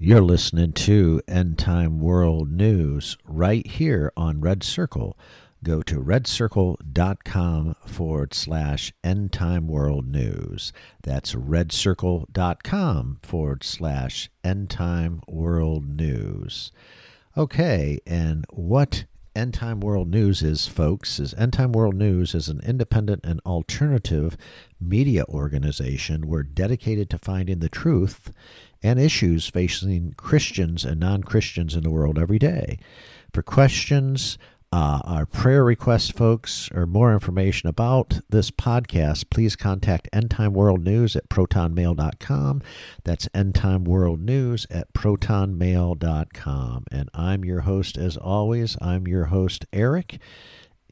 You're listening to End Time World News right here on Red Circle. Go to redcircle.com forward slash End Time World News. That's redcircle.com forward slash End Time World News. Okay, and what End Time World News is, folks, is End Time World News is an independent and alternative media organization. We're dedicated to finding the truth and issues facing Christians and non Christians in the world every day. For questions, uh, our prayer requests, folks, or more information about this podcast, please contact End Time World News at protonmail.com. That's End Time World News at protonmail.com. And I'm your host, as always. I'm your host, Eric.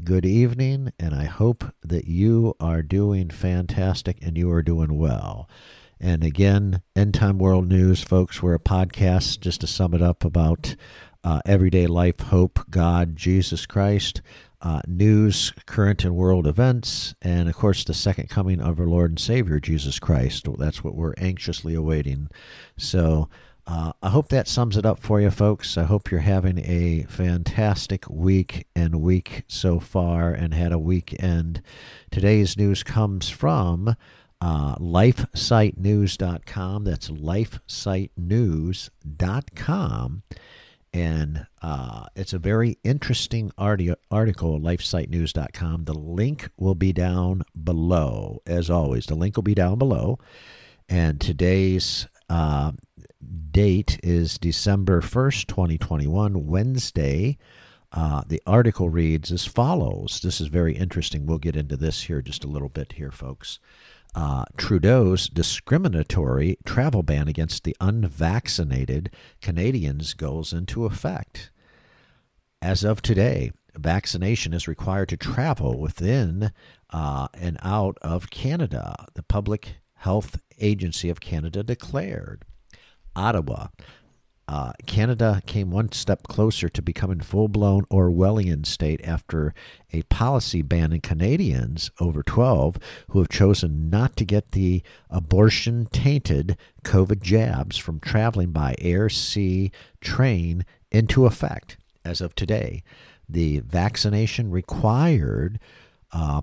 Good evening, and I hope that you are doing fantastic and you are doing well. And again, End Time World News, folks, we're a podcast, just to sum it up, about uh, everyday life, hope, God, Jesus Christ, uh, news, current and world events, and of course the second coming of our Lord and Savior, Jesus Christ. That's what we're anxiously awaiting. So uh, I hope that sums it up for you, folks. I hope you're having a fantastic week and week so far and had a weekend. Today's news comes from uh, lifesitenews.com. That's lifesitenews.com. And uh, it's a very interesting arti- article, lifesitenews.com. The link will be down below, as always. The link will be down below. And today's uh, date is December 1st, 2021, Wednesday. Uh, the article reads as follows. This is very interesting. We'll get into this here just a little bit here, folks uh, Trudeau's discriminatory travel ban against the unvaccinated Canadians goes into effect. As of today, vaccination is required to travel within uh, and out of Canada, the Public Health Agency of Canada declared. Ottawa, uh, Canada came one step closer to becoming full blown Orwellian state after a policy banning Canadians over 12 who have chosen not to get the abortion tainted COVID jabs from traveling by air, sea, train into effect as of today. The vaccination required uh,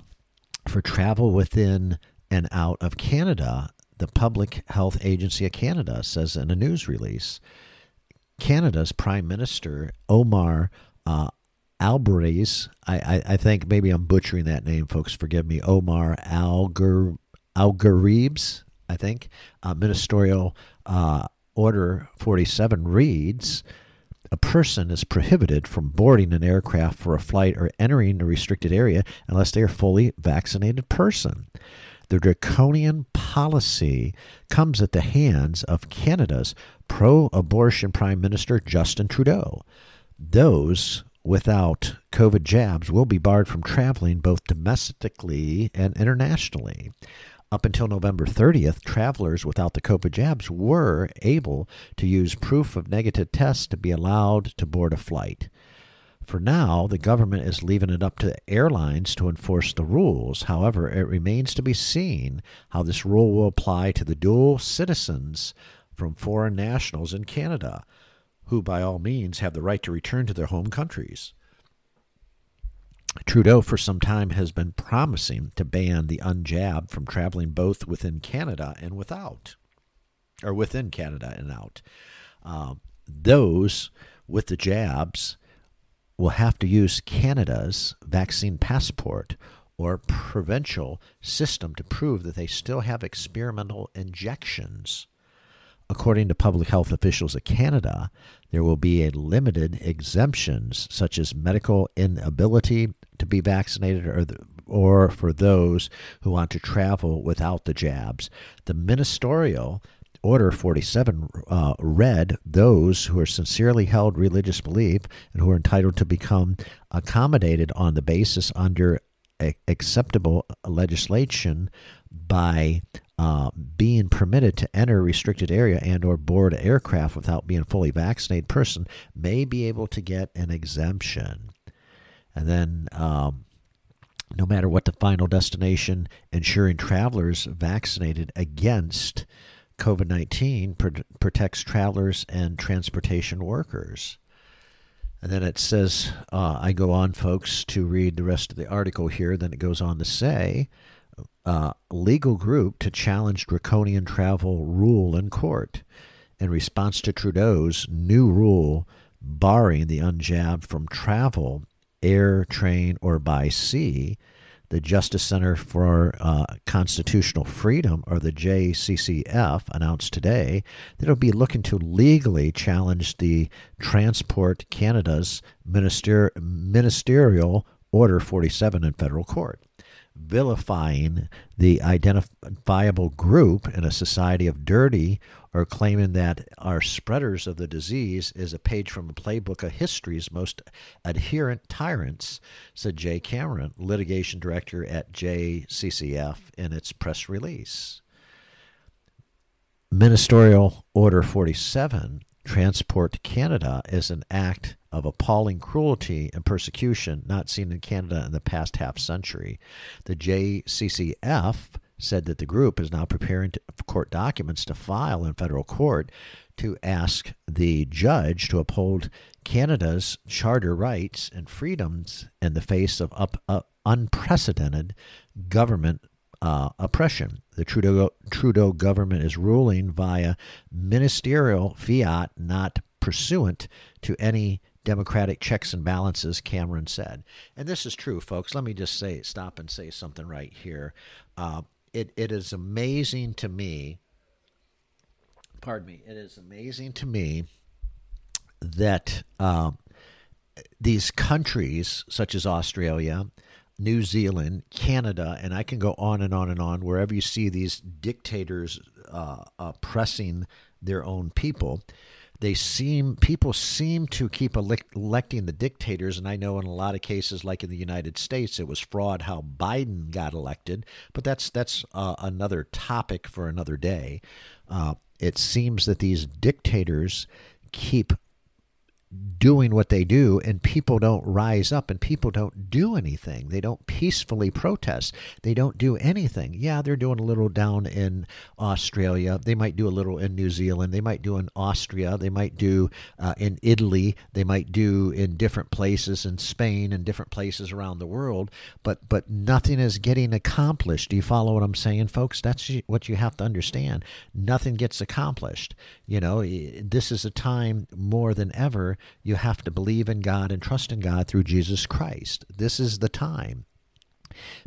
for travel within and out of Canada, the Public Health Agency of Canada says in a news release. Canada's Prime Minister Omar uh, Albares, I, I, I, think maybe I'm butchering that name, folks. Forgive me. Omar Algar Algaribes, I think. Uh, ministerial uh, Order 47 reads. A person is prohibited from boarding an aircraft for a flight or entering a restricted area unless they are fully vaccinated person. The draconian policy comes at the hands of Canada's pro abortion Prime Minister Justin Trudeau. Those without COVID jabs will be barred from traveling both domestically and internationally. Up until November 30th, travelers without the COVID jabs were able to use proof of negative tests to be allowed to board a flight. For now, the government is leaving it up to airlines to enforce the rules. However, it remains to be seen how this rule will apply to the dual citizens from foreign nationals in Canada, who by all means have the right to return to their home countries. Trudeau, for some time, has been promising to ban the unjabbed from traveling both within Canada and without, or within Canada and out. Uh, those with the jabs will have to use Canada's vaccine passport or provincial system to prove that they still have experimental injections. According to public health officials of Canada, there will be a limited exemptions such as medical inability to be vaccinated or the, or for those who want to travel without the jabs. The ministerial Order 47 uh, read those who are sincerely held religious belief and who are entitled to become accommodated on the basis under a- acceptable legislation by uh, being permitted to enter a restricted area and or board aircraft without being a fully vaccinated person may be able to get an exemption. And then um, no matter what the final destination, ensuring travelers vaccinated against COVID 19 pr- protects travelers and transportation workers. And then it says, uh, I go on, folks, to read the rest of the article here. Then it goes on to say, uh, legal group to challenge draconian travel rule in court in response to Trudeau's new rule barring the unjabbed from travel air, train, or by sea, the Justice Center for uh, Constitutional Freedom, or the JCCF, announced today that it'll be looking to legally challenge the Transport Canada's minister- ministerial Order 47 in federal court vilifying the identifiable group in a society of dirty or claiming that our spreaders of the disease is a page from a playbook of history's most adherent tyrants, said Jay Cameron, litigation director at JCCF, in its press release. Ministerial Order 47 Transport Canada is an act of appalling cruelty and persecution not seen in Canada in the past half century. The JCCF said that the group is now preparing court documents to file in federal court to ask the judge to uphold Canada's charter rights and freedoms in the face of up, uh, unprecedented government uh, oppression. The Trudeau, Trudeau government is ruling via ministerial fiat, not pursuant to any democratic checks and balances, Cameron said. And this is true, folks. Let me just say, stop and say something right here. Uh, it, it is amazing to me, pardon me, it is amazing to me that uh, these countries, such as Australia, New Zealand, Canada, and I can go on and on and on, wherever you see these dictators uh, oppressing their own people, they seem people seem to keep electing the dictators and i know in a lot of cases like in the united states it was fraud how biden got elected but that's that's uh, another topic for another day. Uh, it seems that these dictators keep doing what they do and people don't rise up and people don't do anything. They don't peacefully protest. They don't do anything. Yeah they're doing a little down in australia. They might do a little in new zealand. They might do in austria. They might do uh, in italy. They might do in different places in spain and different places around the world. But but nothing is getting accomplished. Do you follow what i'm saying folks? That's what you have to understand. Nothing gets accomplished. You know this is a time more than ever you have to believe in God and trust in God through Jesus Christ. This is the time.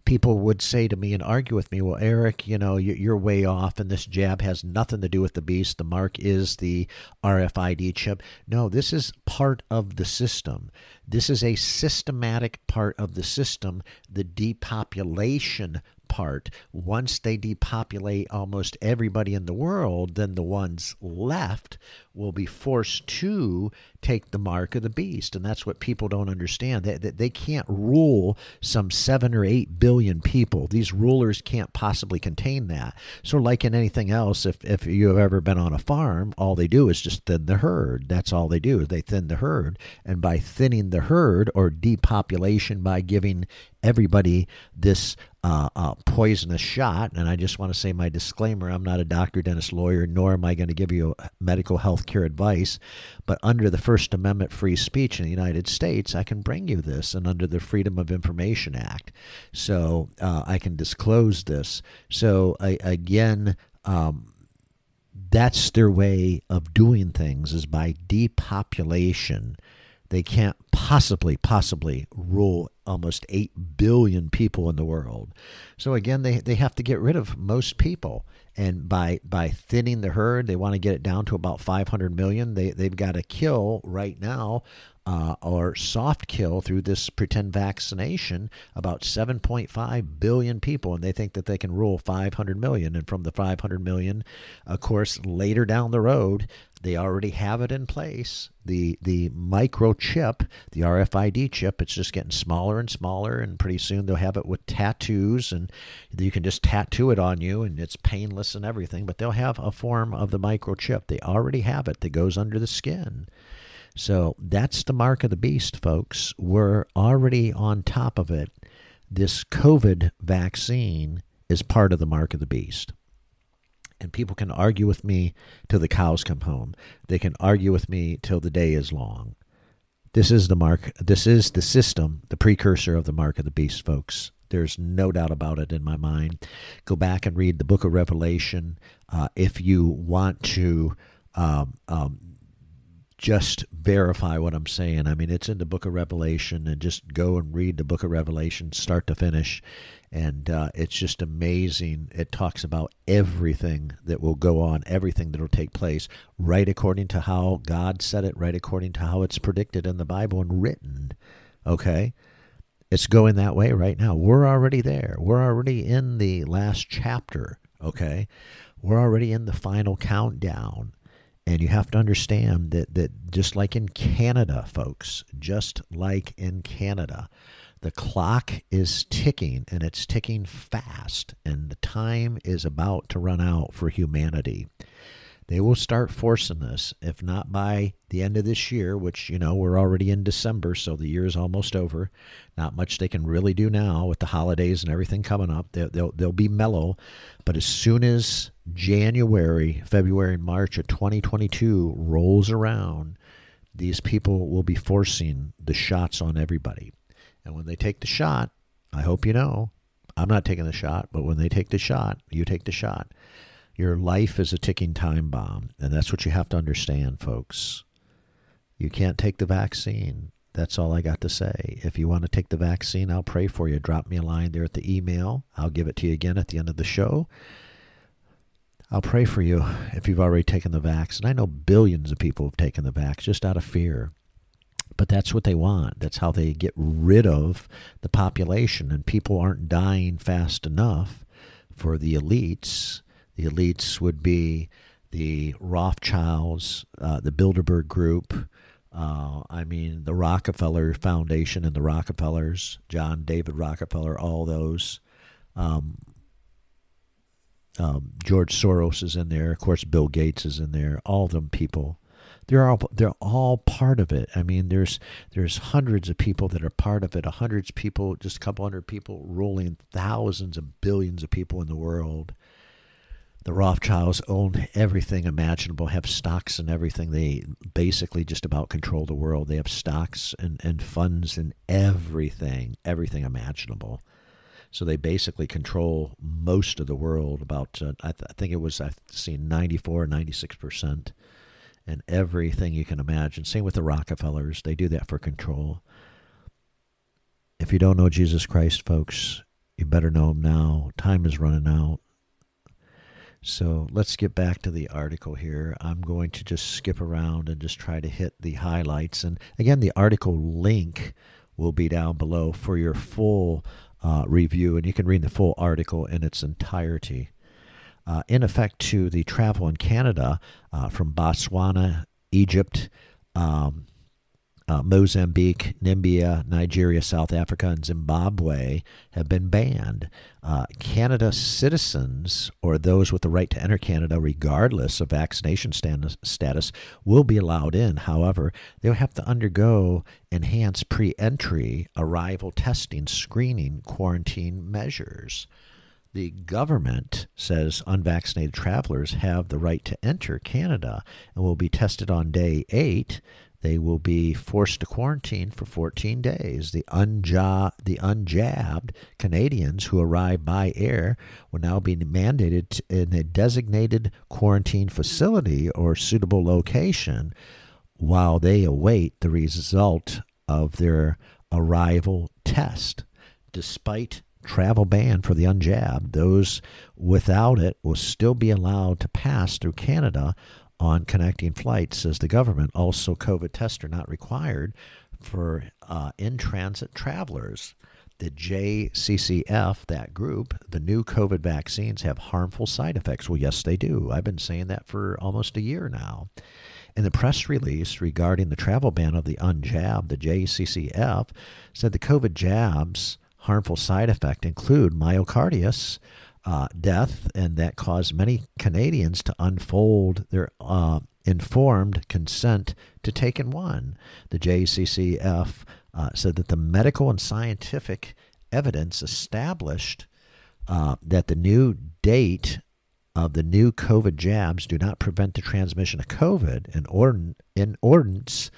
People would say to me and argue with me, well, Eric, you know, you're way off, and this jab has nothing to do with the beast. The mark is the RFID chip. No, this is part of the system. This is a systematic part of the system, the depopulation part. Once they depopulate almost everybody in the world, then the ones left will be forced to take the mark of the beast. And that's what people don't understand. They, they, they can't rule some seven or eight billion people. These rulers can't possibly contain that. So, like in anything else, if, if you've ever been on a farm, all they do is just thin the herd. That's all they do. They thin the herd. And by thinning the herd or depopulation, by giving everybody this uh, uh, poisonous shot. And I just want to say my disclaimer I'm not a doctor, dentist, lawyer, nor am I going to give you medical health care advice. But under the First Amendment free speech in the United States, I can bring you this, and under the Freedom of Information Act. So uh, I can disclose this. So I, again, um, that's their way of doing things is by depopulation They can't possibly, possibly rule almost 8 billion people in the world. So again, they, they have to get rid of most people. And by, by thinning the herd, they want to get it down to about 500 million. They, they've got to kill right now uh, or soft kill through this pretend vaccination about 7.5 billion people, and they think that they can rule 500 million. And from the 500 million, of course, later down the road, they already have it in place. The the microchip, the RFID chip, it's just getting smaller and smaller, and pretty soon they'll have it with tattoos, and you can just tattoo it on you, and it's painless and everything. But they'll have a form of the microchip. They already have it that goes under the skin. So that's the mark of the beast, folks. We're already on top of it. This COVID vaccine is part of the mark of the beast. And people can argue with me till the cows come home. They can argue with me till the day is long. This is the mark. This is the system, the precursor of the mark of the beast, folks. There's no doubt about it in my mind. Go back and read the book of Revelation. Uh, if you want to um, um, just verify what I'm saying. I mean, it's in the book of Revelation, and just go and read the book of Revelation start to finish. And uh, it's just amazing. It talks about everything that will go on, everything that will take place, right according to how God said it, right according to how it's predicted in the Bible and written. Okay? It's going that way right now. We're already there. We're already in the last chapter. Okay? We're already in the final countdown. And you have to understand that, that just like in Canada, folks, just like in Canada, the clock is ticking and it's ticking fast, and the time is about to run out for humanity. They will start forcing this, if not by the end of this year, which, you know, we're already in December, so the year is almost over. Not much they can really do now with the holidays and everything coming up. They'll, they'll, they'll be mellow. But as soon as January, February, and March of 2022 rolls around, these people will be forcing the shots on everybody. And when they take the shot, I hope you know, I'm not taking the shot, but when they take the shot, you take the shot. Your life is a ticking time bomb. And that's what you have to understand, folks. You can't take the vaccine. That's all I got to say. If you want to take the vaccine, I'll pray for you. Drop me a line there at the email. I'll give it to you again at the end of the show. I'll pray for you if you've already taken the vax. And I know billions of people have taken the vax just out of fear. But that's what they want. That's how they get rid of the population. And people aren't dying fast enough for the elites the elites would be the Rothschilds, uh, the Bilderberg Group. Uh, I mean, the Rockefeller Foundation and the Rockefellers, John David Rockefeller, all those. Um, um, George Soros is in there. Of course, Bill Gates is in there. All them people. They're all they're all part of it. I mean, there's there's hundreds of people that are part of it. Hundreds people, just a couple hundred people, ruling thousands of billions of people in the world. The Rothschilds own everything imaginable, have stocks and everything. They basically just about control the world. They have stocks and, and funds in everything, everything imaginable. So they basically control most of the world. About uh, I, th- I, think it was I've seen 94, 96 percent, and everything you can imagine. Same with the Rockefellers; they do that for control. If you don't know Jesus Christ, folks, you better know him now. Time is running out. So let's get back to the article here. I'm going to just skip around and just try to hit the highlights. And again, the article link will be down below for your full uh, review, and you can read the full article in its entirety. Uh, in effect, to the travel in Canada uh, from Botswana, Egypt, um, uh, Mozambique, Namibia, Nigeria, South Africa, and Zimbabwe have been banned. Uh, Canada citizens or those with the right to enter Canada, regardless of vaccination status, will be allowed in. However, they'll have to undergo enhanced pre entry, arrival testing, screening, quarantine measures. The government says unvaccinated travelers have the right to enter Canada and will be tested on day eight they will be forced to quarantine for 14 days. The, unja- the unjabbed Canadians who arrive by air will now be mandated in a designated quarantine facility or suitable location while they await the result of their arrival test. Despite travel ban for the unjabbed, those without it will still be allowed to pass through Canada on connecting flights, says the government. Also, COVID tests are not required for uh, in transit travelers. The JCCF, that group, the new COVID vaccines have harmful side effects. Well, yes, they do. I've been saying that for almost a year now. In the press release regarding the travel ban of the unjabbed, the JCCF said the COVID jabs harmful side effect include myocarditis, uh, death, and that caused many Canadians to unfold their uh, informed consent to taking one. The JCCF uh, said that the medical and scientific evidence established uh, that the new date of the new COVID jabs do not prevent the transmission of COVID in, ordin- in ordinance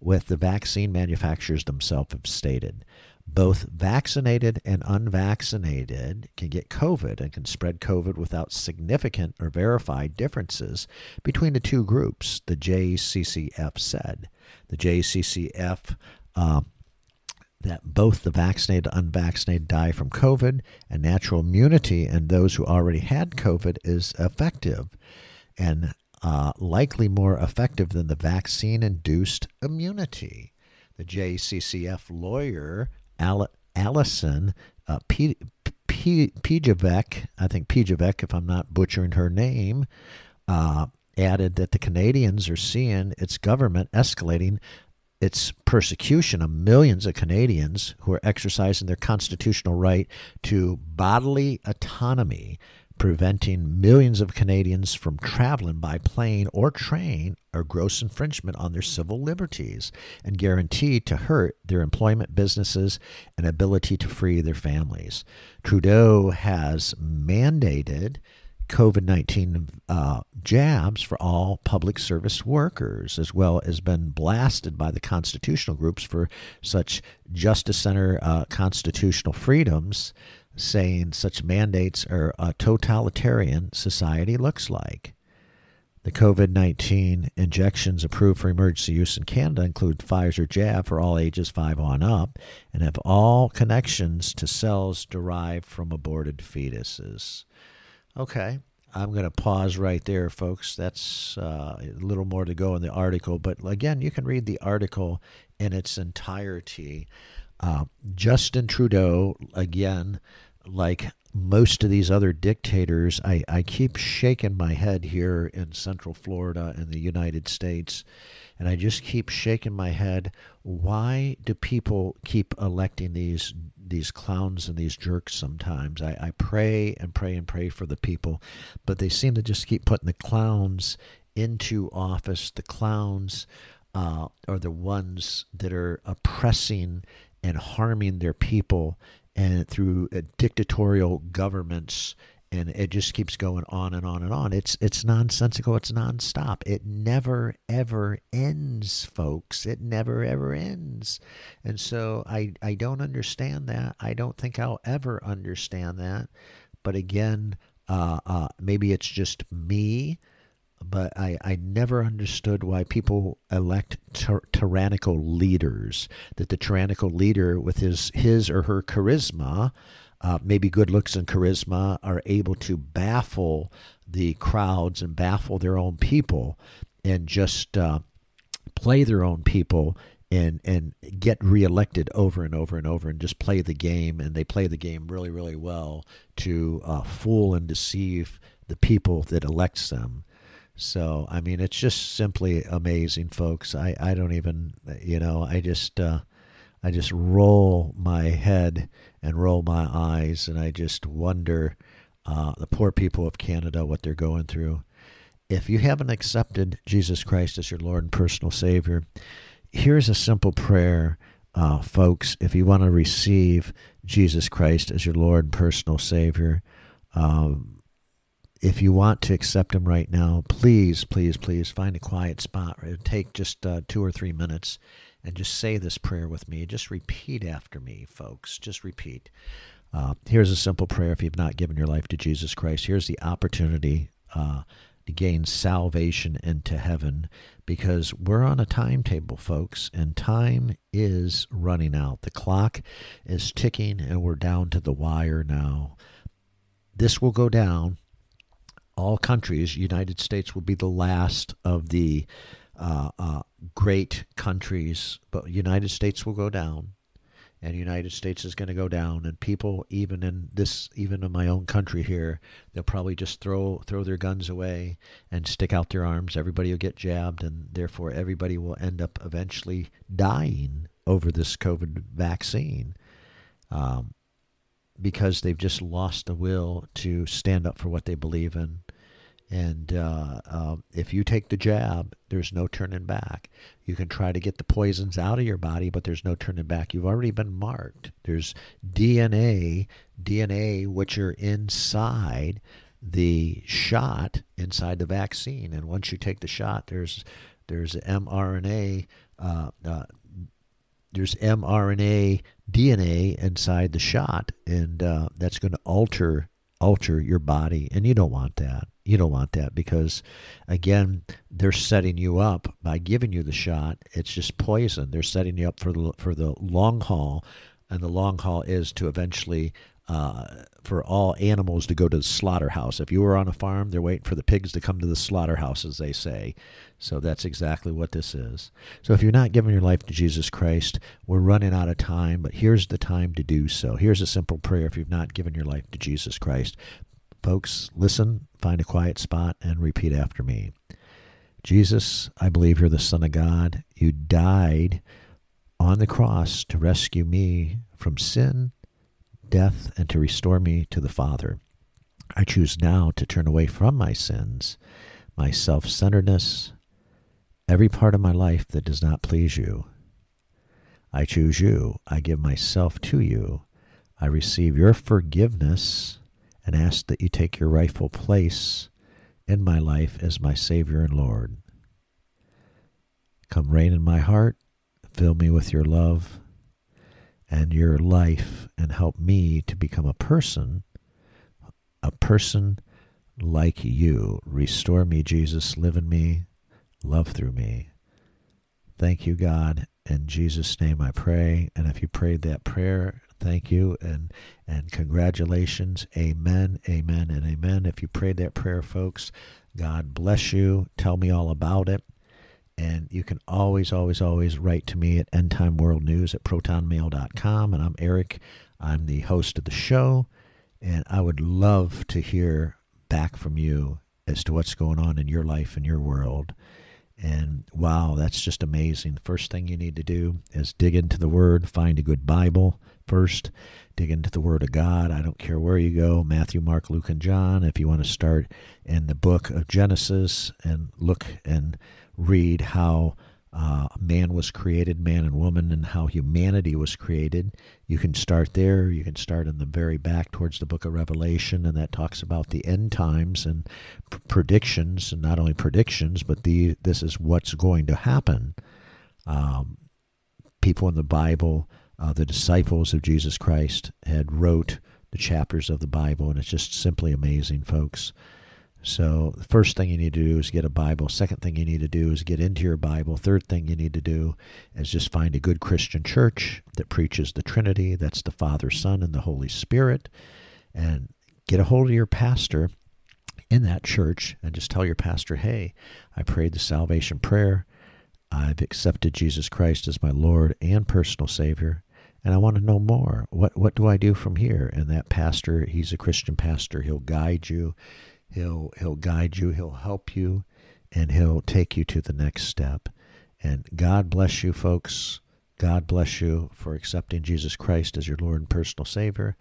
with the vaccine manufacturers themselves have stated. Both vaccinated and unvaccinated can get COVID and can spread COVID without significant or verified differences between the two groups, the JCCF said. The JCCF uh, that both the vaccinated and unvaccinated die from COVID, and natural immunity in those who already had COVID is effective and uh, likely more effective than the vaccine induced immunity. The JCCF lawyer, Allison uh, P- P- Pijavec, I think Pijavec, if I'm not butchering her name, uh, added that the Canadians are seeing its government escalating its persecution of millions of Canadians who are exercising their constitutional right to bodily autonomy, preventing millions of Canadians from traveling by plane or train are gross infringement on their civil liberties and guaranteed to hurt their employment businesses and ability to free their families. Trudeau has mandated COVID 19 uh, jabs for all public service workers, as well as been blasted by the constitutional groups for such Justice Center uh, constitutional freedoms, saying such mandates are a totalitarian society looks like. The COVID 19 injections approved for emergency use in Canada include Pfizer jab for all ages 5 on up and have all connections to cells derived from aborted fetuses. Okay. I'm going to pause right there, folks. That's uh, a little more to go in the article. But again, you can read the article in its entirety. Uh, Justin Trudeau, again, like most of these other dictators, I, I keep shaking my head here in Central Florida in the United States. And I just keep shaking my head. Why do people keep electing these these clowns and these jerks sometimes. I, I pray and pray and pray for the people, but they seem to just keep putting the clowns into office. The clowns uh, are the ones that are oppressing and harming their people and through dictatorial governments and it just keeps going on and on and on. It's it's nonsensical. It's nonstop. It never ever ends, folks. It never ever ends. And so I I don't understand that. I don't think I'll ever understand that. But again, uh, uh, maybe it's just me. But I, I never understood why people elect ty- tyrannical leaders. That the tyrannical leader, with his his or her charisma, uh, maybe good looks and charisma are able to baffle the crowds and baffle their own people and just uh, play their own people and and get reelected over and over and over and just play the game and they play the game really really well to uh, fool and deceive the people that elects them so i mean it's just simply amazing folks i i don't even you know i just uh, I just roll my head and roll my eyes, and I just wonder uh, the poor people of Canada what they're going through. If you haven't accepted Jesus Christ as your Lord and personal Savior, here's a simple prayer, uh, folks. If you want to receive Jesus Christ as your Lord and personal Savior, um, if you want to accept Him right now, please, please, please find a quiet spot. Take just uh, two or three minutes and just say this prayer with me. Just repeat after me, folks. Just repeat. Uh, here's a simple prayer if you've not given your life to Jesus Christ. Here's the opportunity uh, to gain salvation into heaven because we're on a timetable, folks, and time is running out. The clock is ticking, and we're down to the wire now. This will go down. All countries, United States will be the last of the uh, uh, great countries, but United States will go down and United States is going to go down. And people, even in this, even in my own country here, they'll probably just throw throw their guns away and stick out their arms. Everybody will get jabbed, and therefore everybody will end up eventually dying over this COVID vaccine. Um, because they've just lost the will to stand up for what they believe in and uh, uh, if you take the jab, there's no turning back. You can try to get the poisons out of your body, but there's no turning back. You've already been marked. There's DNA, DNA which are inside the shot, inside the vaccine. And once you take the shot, there's there's mRNA. Uh, uh, there's mRNA DNA inside the shot, and uh, that's going to alter alter your body, and you don't want that. You don't want that because, again, they're setting you up by giving you the shot. It's just poison. They're setting you up for the for the long haul, and the long haul is to eventually uh, for all animals to go to the slaughterhouse. If you were on a farm, they're waiting for the pigs to come to the slaughterhouse, as they say. So that's exactly what this is. So if you're not giving your life to Jesus Christ, we're running out of time, but here's the time to do so. Here's a simple prayer if you've not given your life to Jesus Christ. Folks, listen, find a quiet spot, and repeat after me. Jesus, I believe you're the Son of God. You died on the cross to rescue me from sin death and to restore me to the Father. I choose now to turn away from my sins, my self centeredness, every part of my life that does not please you. I choose you. I give myself to you. I receive your forgiveness and ask that you take your rightful place in my life as my Savior and Lord. Come reign in my heart, fill me with your love and your life and help me to become a person, a person like you. Restore me, Jesus. Live in me. Love through me. Thank you, God. In Jesus' name I pray. And if you prayed that prayer, thank you and and congratulations. Amen, amen, and amen. If you prayed that prayer, folks, God bless you. Tell me all about it. And you can always, always, always write to me at endtimeworldnews at protonmail.com. And I'm Eric. I'm the host of the show. And I would love to hear back from you as to what's going on in your life and your world. And wow, that's just amazing. The first thing you need to do is dig into the Word, find a good Bible first, dig into the Word of God. I don't care where you go Matthew, Mark, Luke, and John. If you want to start in the book of Genesis and look and read how uh, man was created, man and woman, and how humanity was created. You can start there. You can start in the very back towards the book of Revelation, and that talks about the end times and p- predictions, and not only predictions, but the this is what's going to happen. Um, people in the Bible, uh, the disciples of Jesus Christ, had wrote the chapters of the Bible, and it's just simply amazing, folks. So, the first thing you need to do is get a Bible. Second thing you need to do is get into your Bible. Third thing you need to do is just find a good Christian church that preaches the Trinity that's the Father, Son, and the Holy Spirit. And get a hold of your pastor in that church and just tell your pastor, hey, I prayed the salvation prayer. I've accepted Jesus Christ as my Lord and personal Savior and I want to know more. What what do I do from here? And that pastor, he's a Christian pastor. He'll guide you. He'll he'll guide you, he'll help you, and he'll take you to the next step. And God bless you folks. God bless you for accepting Jesus Christ as your Lord and personal Savior.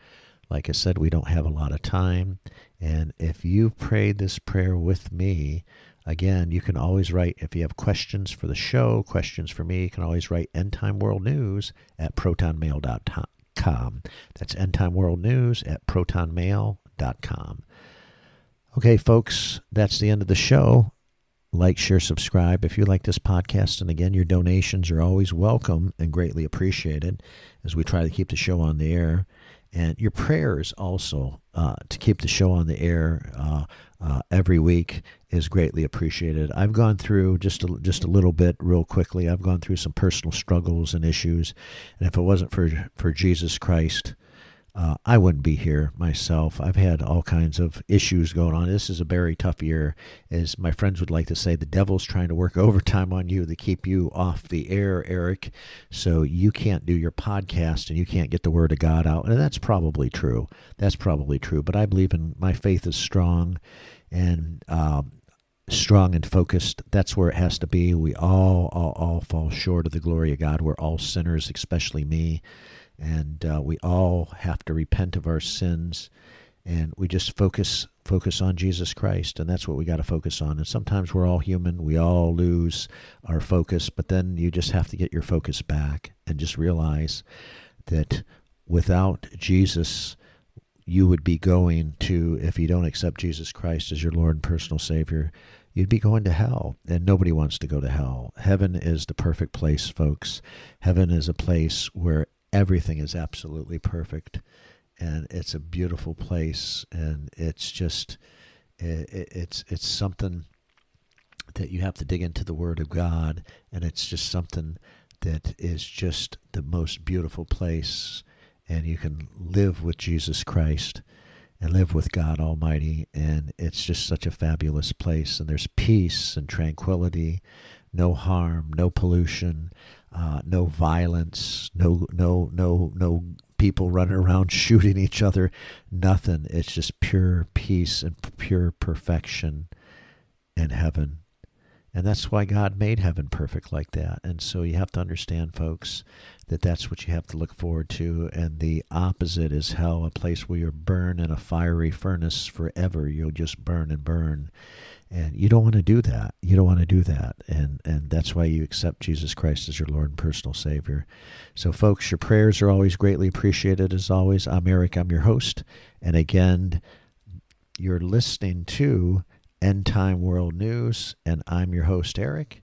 Like I said, we don't have a lot of time. And if you prayed this prayer with me, again, you can always write, if you have questions for the show, questions for me, you can always write End Time World News at protonmail.com. That's End Time World News at protonmail.com. Okay, folks, that's the end of the show. Like, share, subscribe if you like this podcast. And again, your donations are always welcome and greatly appreciated as we try to keep the show on the air. And your prayers also uh, to keep the show on the air uh, uh, every week is greatly appreciated. I've gone through just a, just a little bit real quickly. I've gone through some personal struggles and issues, and if it wasn't for for Jesus Christ, uh, I wouldn't be here myself. I've had all kinds of issues going on. This is a very tough year. As my friends would like to say, the devil's trying to work overtime on you to keep you off the air, Eric. So you can't do your podcast and you can't get the word of God out. And that's probably true. That's probably true. But I believe in my faith is strong and um, strong and focused. That's where it has to be. We all, all, all fall short of the glory of God. We're all sinners, especially me and uh, we all have to repent of our sins. And we just focus focus on Jesus Christ. And that's what we got to focus on. And sometimes we're all human. We all lose our focus. But then you just have to get your focus back and just realize that without Jesus you would be going to if you don't accept Jesus Christ as your Lord and personal savior you'd be going to hell. And nobody wants to go to hell. Heaven is the perfect place folks. Heaven is a place where everything is absolutely perfect and it's a beautiful place and it's just it, it's it's something that you have to dig into the word of god and it's just something that is just the most beautiful place and you can live with jesus christ and live with god almighty and it's just such a fabulous place and there's peace and tranquility no harm no pollution uh, no violence, no no no no people running around shooting each other, nothing. It's just pure peace and pure perfection in heaven. And that's why God made heaven perfect like that. And so you have to understand, folks, that that's what you have to look forward to. And the opposite is hell, a place where you burn in a fiery furnace forever. You'll just burn and burn and you don't want to do that. You don't want to do that. And and that's why you accept jesus christ as your lord and personal savior. So folks your prayers are always greatly appreciated. As always i'm eric. I'm your host. And again you're listening to end time world news and i'm your host eric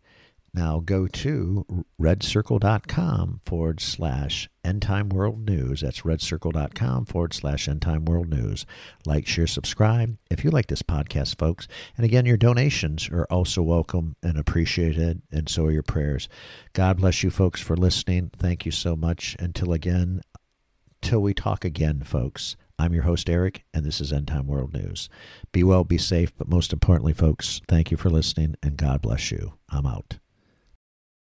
now go to redcircle.com forward slash end time world news. That's redcircle.com forward slash end time world news. Like, share, subscribe if you like this podcast, folks. And again, your donations are also welcome and appreciated, and so are your prayers. God bless you, folks, for listening. Thank you so much. Until again, till we talk again, folks. I'm your host, Eric, and this is End Time World News. Be well, be safe, but most importantly, folks, thank you for listening, and God bless you. I'm out.